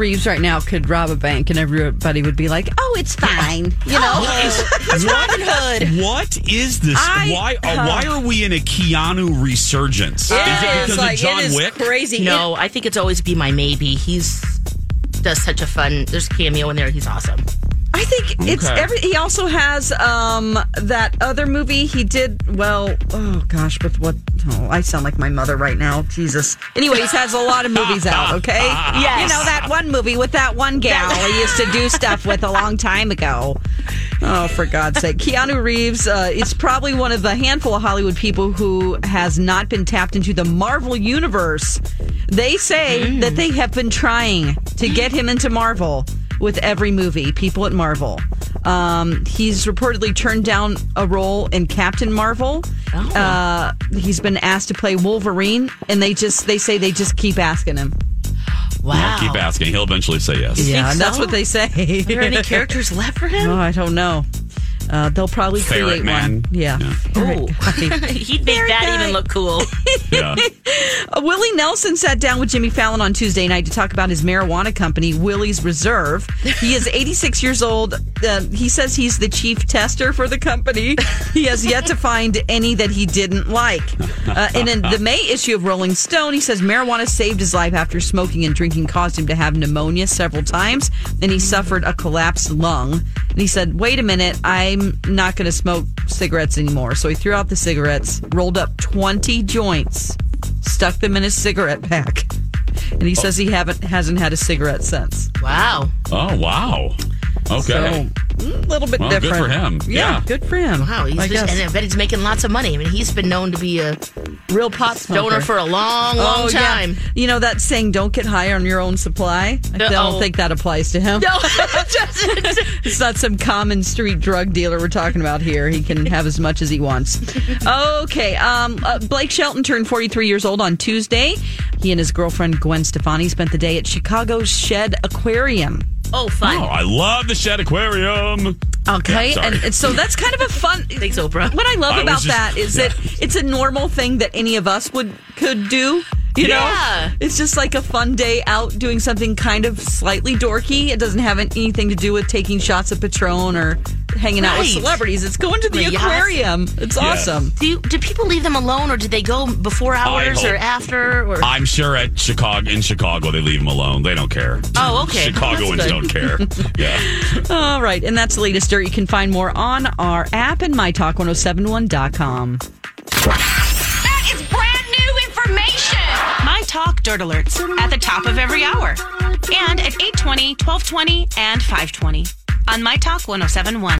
Reeves right now could rob a bank and everybody would be like, "Oh, it's fine," you know. It's Robin Hood. What is this? I- why? Uh, why are we in a Keanu resurgence? is it because like, of John it is Wick? crazy. No, I think it's always be my maybe. He's does such a fun. There's a cameo in there. He's awesome. I think it's Okay. every. He also has um that other movie he did. Well, oh gosh, with what? Oh, I sound like my mother right now. Jesus. Anyways, has a lot of movies out. Okay. Yes. You know that one movie with that one gal he used to do stuff with a long time ago. Oh, for God's sake. Keanu Reeves uh, is probably one of the handful of Hollywood people who has not been tapped into the Marvel Universe. They say that they have been trying to get him into Marvel with every movie, people at Marvel. Um, he's reportedly turned down a role in Captain Marvel. Uh, he's been asked to play Wolverine, and they just they say they just keep asking him. Wow. Keep asking. He'll eventually say yes. Yeah, think and that's what they say. Are there any characters left for him? Oh, I don't know. Uh, they'll probably Ferret create Man. one. Yeah. Yeah. Ooh. He'd make that guy. even look cool. Yeah. Uh, Willie Nelson sat down with Jimmy Fallon on Tuesday night to talk about his marijuana company, Willie's Reserve. He is 86 years old. Uh, he says he's the chief tester for the company. He has yet to find any that he didn't like. Uh, and in the May issue of Rolling Stone, he says marijuana saved his life after smoking and drinking caused him to have pneumonia several times, and he suffered a collapsed lung. And he said, "Wait a minute, I'm not going to smoke cigarettes anymore." So he threw out the cigarettes, rolled up 20 joints stuck them in his cigarette pack. And he oh. says he haven't hasn't had a cigarette since. Wow. Oh wow. Okay. So a little bit Well, good different. for him. Yeah. good for him. Wow. He's I just, guess. and I bet he's making lots of money. I mean, he's been known to be a real pot smoker. donor for a long, long Oh, yeah. time. You know that saying, "Don't get high on your own supply." I don't think that applies to him. No, it doesn't. It's not some common street drug dealer we're talking about here. He can have as much as he wants. Okay. Um, uh, Blake Shelton turned 43 years old on Tuesday. He and his girlfriend Gwen Stefani spent the day at Chicago's Shedd Aquarium. Oh, fun. Oh, I love the Shedd Aquarium. Okay, Yeah, and, and so that's kind of a fun. Thanks, Oprah. What I love I about just- that is yeah. that it's a normal thing that any of us would could do. You Yeah. know, it's just like a fun day out doing something kind of slightly dorky. It doesn't have anything to do with taking shots of Patron or hanging out with Right. celebrities. It's going to the, The yachts. aquarium. It's awesome. Do, you, do people leave them alone, or do they go before hours or after? Or I'm sure at Chicago in Chicago they leave them alone. They don't care. Oh, okay. Chicagoans That's don't care. Yeah. All right, and that's the latest dirt. You can find more on our app and mytalk1071.com. That is brand new information. My Talk Dirt Alerts at the top of every hour. And at 820, 1220, and 520 on My Talk 1071.